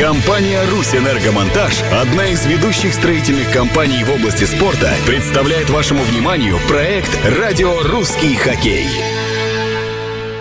Компания «Русь-Энергомонтаж», одна из ведущих строительных компаний в области спорта, представляет вашему вниманию проект «Радио Русский хоккей».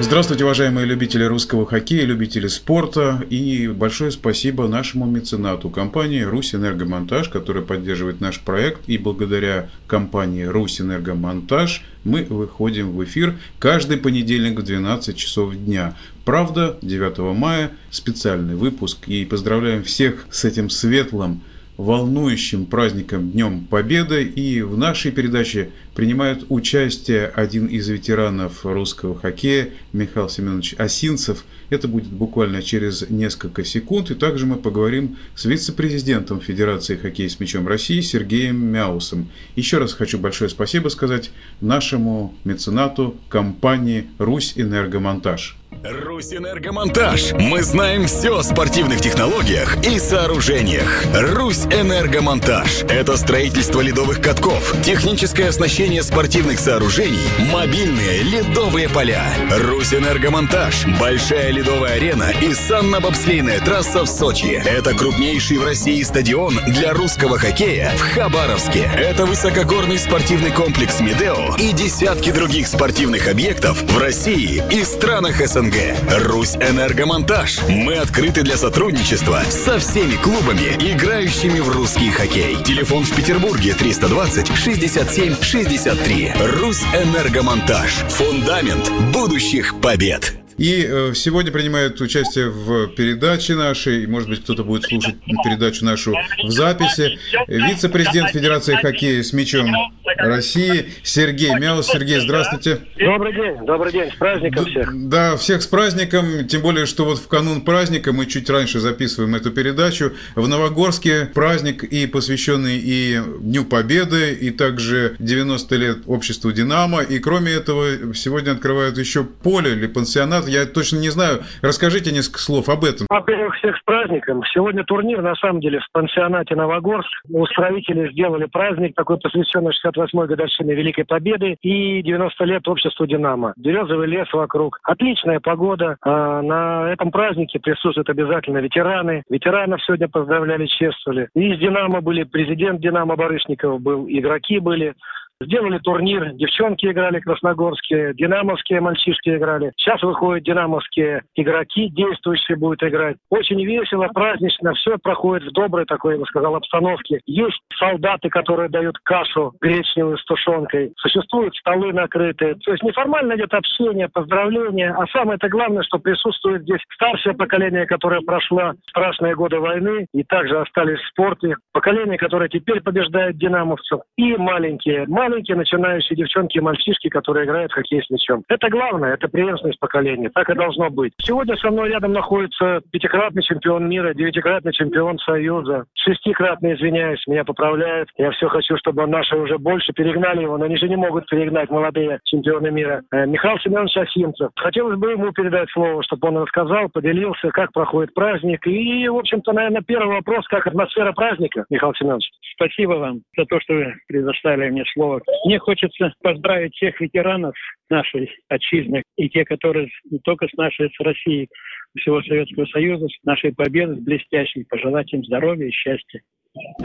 Здравствуйте, уважаемые любители русского хоккея, любители спорта. И большое спасибо нашему меценату, компании «Русь Энергомонтаж», которая поддерживает наш проект. И благодаря компании «Русь Энергомонтаж» мы выходим в эфир каждый понедельник в 12 часов дня. Правда, 9 мая специальный выпуск. И поздравляем всех с этим светлым волнующим праздником Днем Победы. И в нашей передаче принимает участие один из ветеранов русского хоккея Михаил Семенович Осинцев. Это будет буквально через несколько секунд. И также мы поговорим с вице-президентом Федерации хоккея с мячом России Сергеем Мяусом. Еще раз хочу большое спасибо сказать нашему меценату компании «Русь Энергомонтаж». Русь-Энергомонтаж. Мы знаем все о спортивных технологиях и сооружениях. Русь-Энергомонтаж. Это строительство ледовых катков, техническое оснащение спортивных сооружений, мобильные ледовые поля. Русь-Энергомонтаж. Большая ледовая арена и санно-бобслейная трасса в Сочи. Это крупнейший в России стадион для русского хоккея в Хабаровске. Это высокогорный спортивный комплекс «Медео» и десятки других спортивных объектов в России и странах СНГ. СНГ. Русь Энергомонтаж. Мы открыты для сотрудничества со всеми клубами, играющими в русский хоккей. Телефон в Петербурге 320 67 63. Русь Энергомонтаж. Фундамент будущих побед. И э, сегодня принимает участие в передаче нашей, может быть, кто-то будет слушать передачу нашу в записи, вице-президент Федерации хоккея с мячом России Сергей Мяус. Сергей, здравствуйте. Добрый день, добрый день, с праздником всех. Да, всех с праздником, тем более, что вот в канун праздника мы чуть раньше записываем эту передачу. В Новогорске праздник и посвященный и Дню Победы, и также 90 лет обществу «Динамо». И кроме этого, сегодня открывают еще поле или пансионат я точно не знаю. Расскажите несколько слов об этом. Во-первых, всех с праздником. Сегодня турнир, на самом деле, в пансионате Новогорск. Устроители сделали праздник, такой посвященный 68-й годовщине Великой Победы и 90 лет обществу «Динамо». Березовый лес вокруг. Отличная погода. А на этом празднике присутствуют обязательно ветераны. Ветеранов сегодня поздравляли, чествовали. И из «Динамо» были президент «Динамо» Барышников был, игроки были. Сделали турнир, девчонки играли красногорские, динамовские мальчишки играли. Сейчас выходят динамовские игроки, действующие будут играть. Очень весело, празднично, все проходит в доброй такой, я бы сказал, обстановке. Есть солдаты, которые дают кашу гречневую с тушенкой. Существуют столы накрытые. То есть неформально идет общение, поздравления. А самое-то главное, что присутствует здесь старшее поколение, которое прошло страшные годы войны и также остались в спорте. Поколение, которое теперь побеждает динамовцев. И маленькие. Маленькие маленькие начинающие девчонки и мальчишки, которые играют в хоккей с мячом. Это главное, это преемственность поколения. Так и должно быть. Сегодня со мной рядом находится пятикратный чемпион мира, девятикратный чемпион Союза, шестикратный, извиняюсь, меня поправляют. Я все хочу, чтобы наши уже больше перегнали его, но они же не могут перегнать молодые чемпионы мира. Э, Михаил Семенович Осинцев. Хотелось бы ему передать слово, чтобы он рассказал, поделился, как проходит праздник. И, в общем-то, наверное, первый вопрос, как атмосфера праздника, Михаил Семенович. Спасибо вам за то, что вы предоставили мне слово. Мне хочется поздравить всех ветеранов нашей отчизны и те, которые не только с нашей, с Россией, всего Советского Союза, с нашей победы, с блестящей, пожелать им здоровья и счастья.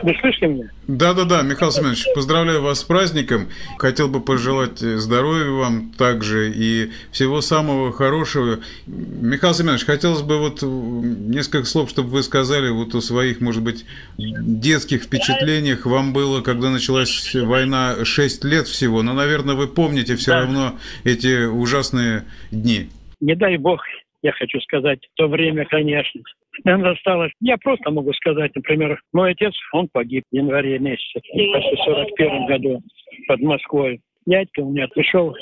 Вы слышите меня? Да-да-да, Михаил Семенович, поздравляю вас с праздником. Хотел бы пожелать здоровья вам также и всего самого хорошего. Михаил Семенович, хотелось бы вот несколько слов, чтобы вы сказали вот о своих, может быть, детских впечатлениях. Вам было, когда началась война, 6 лет всего, но, наверное, вы помните все да. равно эти ужасные дни. Не дай бог, я хочу сказать, в то время, конечно, нам осталось, я просто могу сказать, например, мой отец, он погиб в январе месяце, почти в 41 году под Москвой. Дядька у меня пришел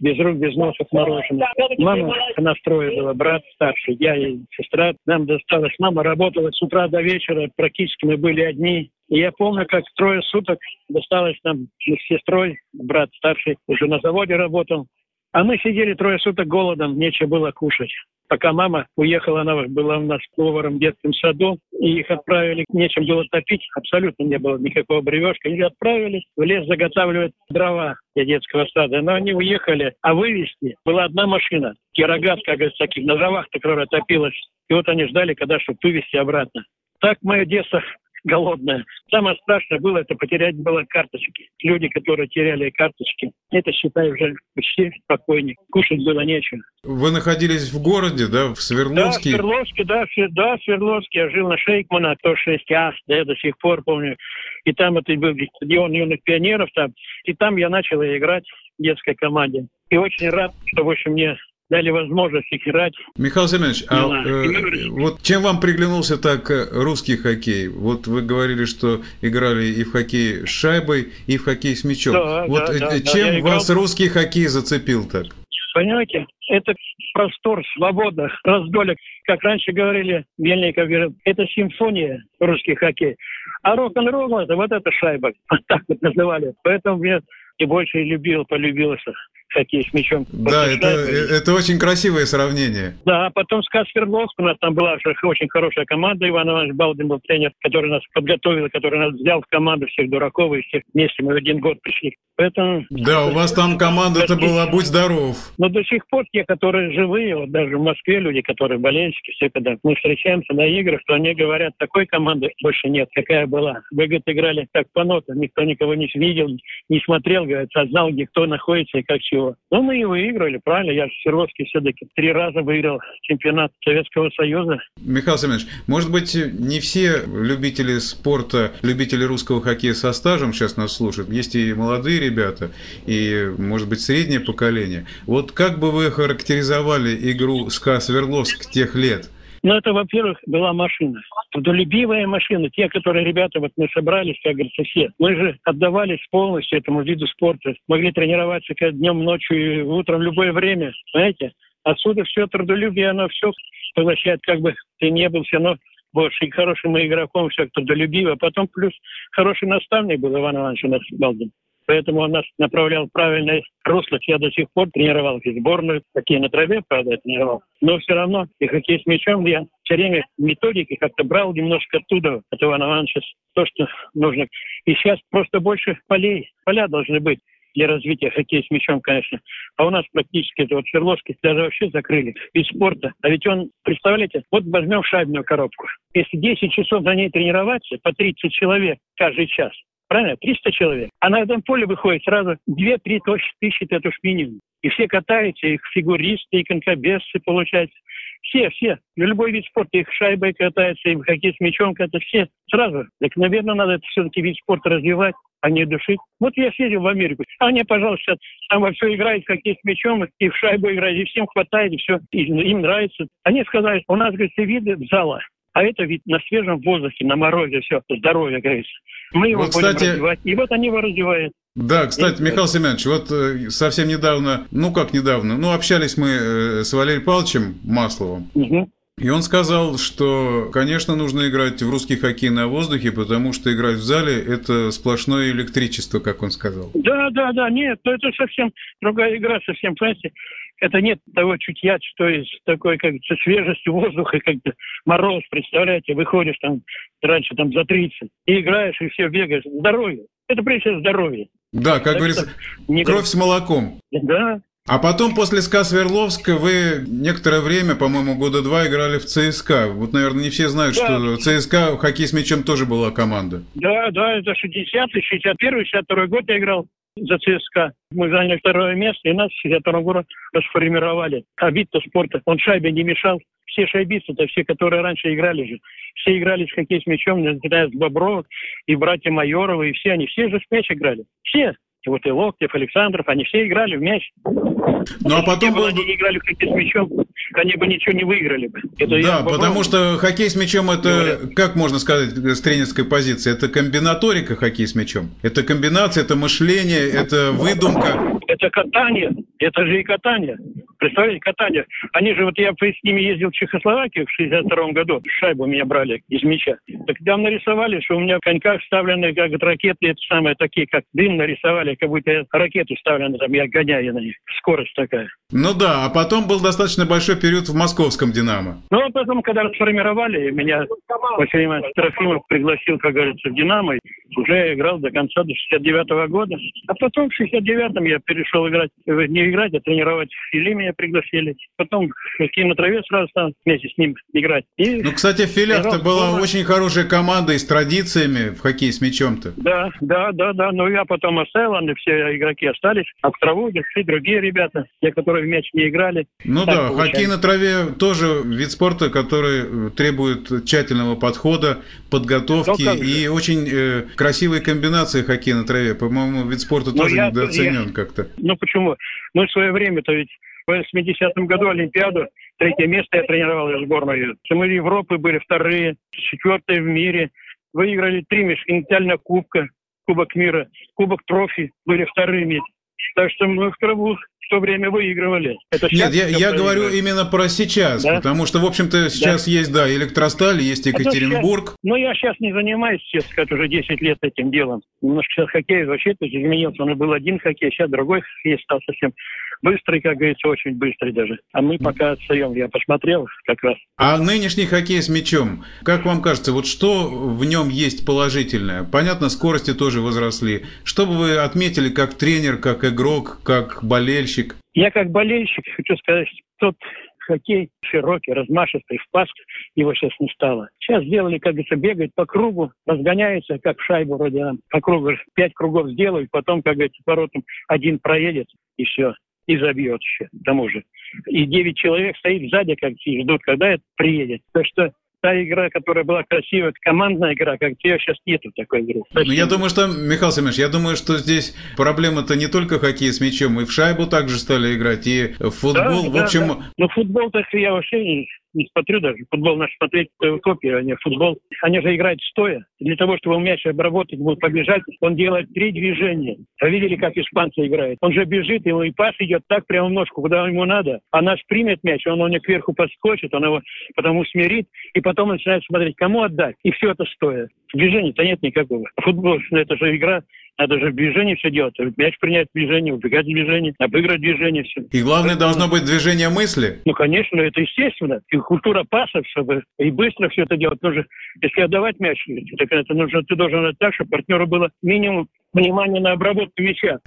без рук, без носа к мороженое. Мама, она строя была, брат старший, я и сестра. Нам досталось. Мама работала с утра до вечера, практически мы были одни. И я помню, как трое суток досталось нам с сестрой, брат старший уже на заводе работал. А мы сидели трое суток голодом, нечего было кушать. Пока мама уехала, она была у нас поваром в детском саду, и их отправили, нечем было топить, абсолютно не было никакого бревешка. Их отправили в лес заготавливать дрова для детского сада. Но они уехали, а вывезти была одна машина, кирогаз, как говорится, таких на дровах, которая топилась И вот они ждали, когда чтобы вывести обратно. Так мое детство голодная. Самое страшное было это потерять было карточки. Люди, которые теряли карточки, это, считай, уже почти спокойнее. Кушать было нечего. Вы находились в городе, да, в Свердловске? Да, в Свердловске, да, да, в Свердловске. Я жил на Шейкмана, то 6А, да, я до сих пор помню. И там это был стадион юных пионеров там. И там я начал играть в детской команде. И очень рад, что, в общем, мне дали возможность играть. Михаил Семенович, а э, вот чем вам приглянулся так э, русский хоккей? Вот вы говорили, что играли и в хоккей с шайбой, и в хоккей с мячом. Да, вот да, э, чем да, вас играл... русский хоккей зацепил так? Понимаете, это простор, свобода, раздолье. Как раньше говорили, Мельников говорил, это симфония русский хоккей. А рок-н-ролл это вот эта шайба. Так вот называли. Поэтому мне и больше любил, полюбился хоккей с мячом. Да, это, это очень красивое сравнение. Да, а потом СКА Свердловск, у нас там была очень хорошая команда, Иван Иванович Балдин был тренер, который нас подготовил, который нас взял в команду всех дураков, и всех вместе мы в один год пришли. Поэтому... Да, у вас там команда-то была «Будь здоров». Но до сих пор те, которые живые, вот даже в Москве люди, которые болельщики, все, когда мы встречаемся на играх, то они говорят, такой команды больше нет, какая была. Вы, говорит, играли так по нотам, никто никого не видел, не смотрел, говорит, а знал, где кто находится и как чего. Ну, мы и выиграли, правильно? Я же Свердловский все-таки три раза выиграл чемпионат Советского Союза. Михаил Семенович, может быть, не все любители спорта, любители русского хоккея со стажем сейчас нас слушают. Есть и молодые ребята, и, может быть, среднее поколение. Вот как бы вы характеризовали игру СКА Свердловск тех лет? Ну, это, во-первых, была машина. Трудолюбивая машина. Те, которые ребята, вот мы собрались, как говорится, все. Мы же отдавались полностью этому виду спорта. Могли тренироваться как днем, ночью и утром, любое время. Знаете? Отсюда все трудолюбие, оно все поглощает, как бы ты не был все равно больше и хорошим игроком, все трудолюбиво. Потом плюс хороший наставник был Иван Иванович у нас Балдин. Поэтому он нас направлял в правильное русло. Я до сих пор тренировал и сборную, хоккей на траве, правда, тренировал. Но все равно и хоккей с мячом я все время методики как-то брал немножко оттуда, от Ивана Ивановича, то, что нужно. И сейчас просто больше полей, поля должны быть для развития хоккея с мячом, конечно. А у нас практически это вот Свердловский даже вообще закрыли из спорта. А ведь он, представляете, вот возьмем шайбную коробку. Если 10 часов на ней тренироваться, по 30 человек каждый час, правильно? 300 человек. А на этом поле выходит сразу 2-3 тысячи, это уж минимум. И все катаются, их фигуристы, и конкобесцы, получается. Все, все. В любой вид спорта, их шайбой катаются, и в хоккей с мячом катаются, все сразу. Так, наверное, надо все-таки вид спорта развивать, а не душить. Вот я съездил в Америку. А мне, пожалуйста, там во все играют в хоккей мячом, и в шайбу играют, и всем хватает, и все. И, им нравится. Они сказали, у нас, говорит, виды зала. А это ведь на свежем воздухе, на морозе, все, здоровье, говорится. Мы его вот, будем кстати... развивать. И вот они его развивают. Да, кстати, Михаил Семенович, вот э, совсем недавно, ну как недавно, ну общались мы э, с Валерием Павловичем Масловым. Угу. И он сказал, что, конечно, нужно играть в русский хоккей на воздухе, потому что играть в зале – это сплошное электричество, как он сказал. Да, да, да, нет, это совсем другая игра, совсем, понимаете, это нет того чутья, что есть такой, как со свежестью воздуха, как-то мороз, представляете, выходишь там раньше там за 30 и играешь, и все бегаешь. Здоровье. Это прежде всего здоровье. Да, как так говорится, не... кровь с молоком. Да, а потом после СКА Свердловска вы некоторое время, по-моему, года два играли в ЦСКА. Вот, наверное, не все знают, да. что ЦСКА хоккей с мячом тоже была команда. Да, да, это 60-й, 61-й, 62 год я играл за ЦСКА. Мы заняли второе место, и нас в 62 году расформировали. А вид-то спорта, он шайбе не мешал. Все шайбисты-то, все, которые раньше играли же, все играли в хоккей с мячом, начиная с Бобров и братья Майоровы, и все они, все же с мяч играли. Все вот и Локтев, Александров, они все играли в мяч. Ну а потом был... Они не играли в хоккей с мячом, они бы ничего не выиграли бы. Это да, потому что хоккей с мячом это, Говорят. как можно сказать с тренерской позиции, это комбинаторика хоккей с мячом. Это комбинация, это мышление, это выдумка. Это катание, это же и катание. Представляете, катание. Они же, вот я с ними ездил в Чехословакию в 62 году, шайбу меня брали из мяча. Так там нарисовали, что у меня в коньках вставлены как ракеты, это самые такие, как дым нарисовали, как будто ракеты вставлены, там я гоняю на них. Скорость такая. Ну да, а потом был достаточно большой период в московском «Динамо». Ну, а потом, когда сформировали, меня Василий Иванович Трофимов пригласил, как говорится, в «Динамо», уже играл до конца, до 69 -го года. А потом в 69-м я перешел играть в играть, а тренировать Фили меня пригласили. Потом хоккей на траве сразу стал вместе с ним играть. И ну, кстати, Филях-то была дома. очень хорошая команда и с традициями в хоккее с мячом-то. Да, да, да, да. Но я потом оставил, они все игроки остались. А в траву и другие ребята, те, которые в мяч не играли. Ну да, получается. хоккей на траве тоже вид спорта, который требует тщательного подхода, подготовки ну, и очень э, красивые комбинации хоккея на траве. По-моему, вид спорта Но тоже я, недооценен я, как-то. Ну почему? Ну в свое время-то ведь в 80-м году Олимпиаду, третье место я тренировал сборную. Мы Европы были вторые, четвертые в мире. Выиграли три межконтинентальных кубка, Кубок мира, Кубок трофи, были вторыми. Так что мы в траву в то время выигрывали. Это Нет, я, я говорю именно про сейчас, да? потому что, в общем-то, сейчас да. есть, да, электросталь, есть Екатеринбург. А но я сейчас не занимаюсь, честно сказать, уже 10 лет этим делом. Немножко сейчас хоккей вообще изменился. Он был один хоккей, сейчас другой хоккей стал совсем быстрый, как говорится, очень быстрый даже. А мы пока отстаем, я посмотрел как раз. А нынешний хоккей с мячом, как вам кажется, вот что в нем есть положительное? Понятно, скорости тоже возросли. Что бы вы отметили как тренер, как игрок, как болельщик? Я как болельщик хочу сказать, тот хоккей широкий, размашистый, в пас его сейчас не стало. Сейчас сделали, как говорится, бегает по кругу, разгоняется, как шайбу вроде по кругу, пять кругов сделают, потом, как говорится, воротом один проедет, и все и забьет еще, к тому же. И девять человек стоит сзади, как и ждут, когда это приедет. Так что та игра, которая была красивая, командная игра, как ее сейчас нету такой игры. Ну, я думаю, что, Михаил Семенович, я думаю, что здесь проблема-то не только хоккей с мячом, и в шайбу также стали играть, и в футбол, да, в общем... Да, да. Ну, футбол-то я вообще не смотрю даже. Футбол наш смотреть копию, а не футбол. Они же играют стоя. Для того, чтобы мяч обработать, будет побежать, он делает три движения. Вы видели, как испанцы играют? Он же бежит, ему и пас идет так прямо в ножку, куда ему надо. А наш примет мяч, он у него кверху подскочит, он его потому смирит, и потом начинает смотреть, кому отдать. И все это стоя. Движения-то нет никакого. Футбол, это же игра надо же в движении все делать. Мяч принять движение, убегать движение, обыграть движение. Все. И главное должно быть движение мысли. Ну, конечно, это естественно. И культура паса, чтобы и быстро все это делать. Тоже, если отдавать мяч, так это нужно, ты должен так, чтобы партнеру было минимум внимание на обработку мяча.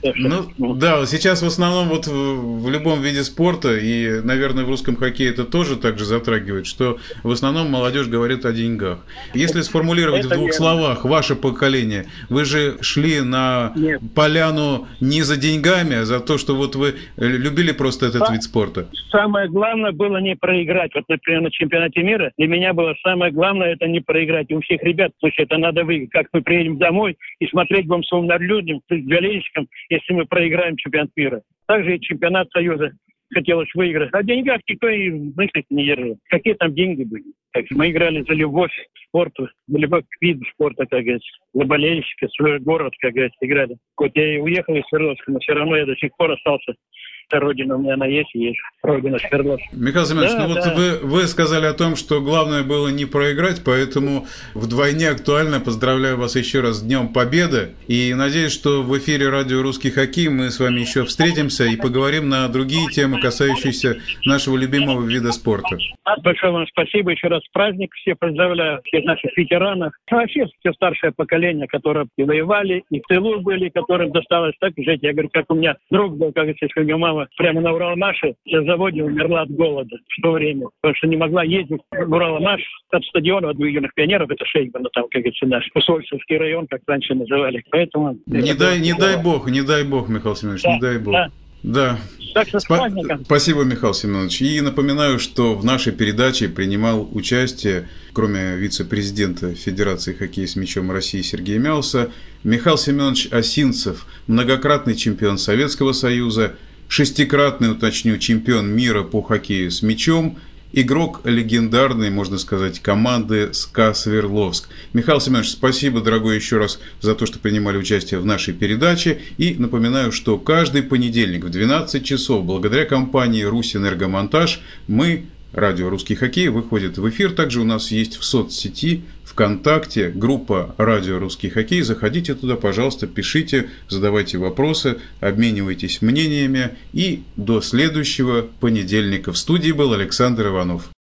Ну, да, сейчас в основном вот в, в любом виде спорта, и, наверное, в русском хоккее это тоже так же затрагивает, что в основном молодежь говорит о деньгах. Если сформулировать это в двух верно. словах ваше поколение, вы же шли на Нет. поляну не за деньгами, а за то, что вот вы любили просто этот Са- вид спорта. Самое главное было не проиграть. Вот, например, на чемпионате мира для меня было самое главное это не проиграть. И у всех ребят, слушай, это надо выиграть. Как мы приедем домой и смотреть будем словно людям, болельщикам, если мы проиграем чемпионат мира. Также и чемпионат Союза хотелось выиграть. О деньгах никто и мыслить не держит. Какие там деньги были? Так, мы играли за любовь к спорту, за любовь к виду спорта, как говорится, за болельщика, свой город, как говорится, играли. Хоть я и уехал из Свердловска, но все равно я до сих пор остался родина у меня она есть, есть родина Свердловск. Михаил Семенович, да, ну да. вот вы, вы сказали о том, что главное было не проиграть, поэтому вдвойне актуально поздравляю вас еще раз с Днем Победы. И надеюсь, что в эфире радио «Русский хоккей» мы с вами еще встретимся и поговорим на другие темы, касающиеся нашего любимого вида спорта. Большое вам спасибо. Еще раз праздник. Все поздравляю всех наших ветеранов. А вообще все старшее поколение, которое и воевали, и в тылу были, которым досталось так жить. Я говорю, как у меня друг был, как если у меня мама прямо на Уралмаше на заводе умерла от голода в то время, потому что не могла ездить в Уралмаш от стадиона от юных пионеров, это Шейгмана, там, как говорится, наш Усольцевский район, как раньше называли. Поэтому... Не дай, не дай бог, не дай бог, Михаил Семенович, да, не дай бог. Да. Да. Так что Спа- Спасибо, Михаил Семенович. И напоминаю, что в нашей передаче принимал участие, кроме вице-президента Федерации хоккея с мячом России Сергея Мяуса, Михаил Семенович Осинцев, многократный чемпион Советского Союза, шестикратный, уточню, чемпион мира по хоккею с мячом, игрок легендарной, можно сказать, команды СКА Свердловск. Михаил Семенович, спасибо, дорогой, еще раз за то, что принимали участие в нашей передаче. И напоминаю, что каждый понедельник в 12 часов, благодаря компании «Русэнергомонтаж», мы Радио «Русский хоккей» выходит в эфир. Также у нас есть в соцсети ВКонтакте группа «Радио Русский хоккей». Заходите туда, пожалуйста, пишите, задавайте вопросы, обменивайтесь мнениями. И до следующего понедельника. В студии был Александр Иванов.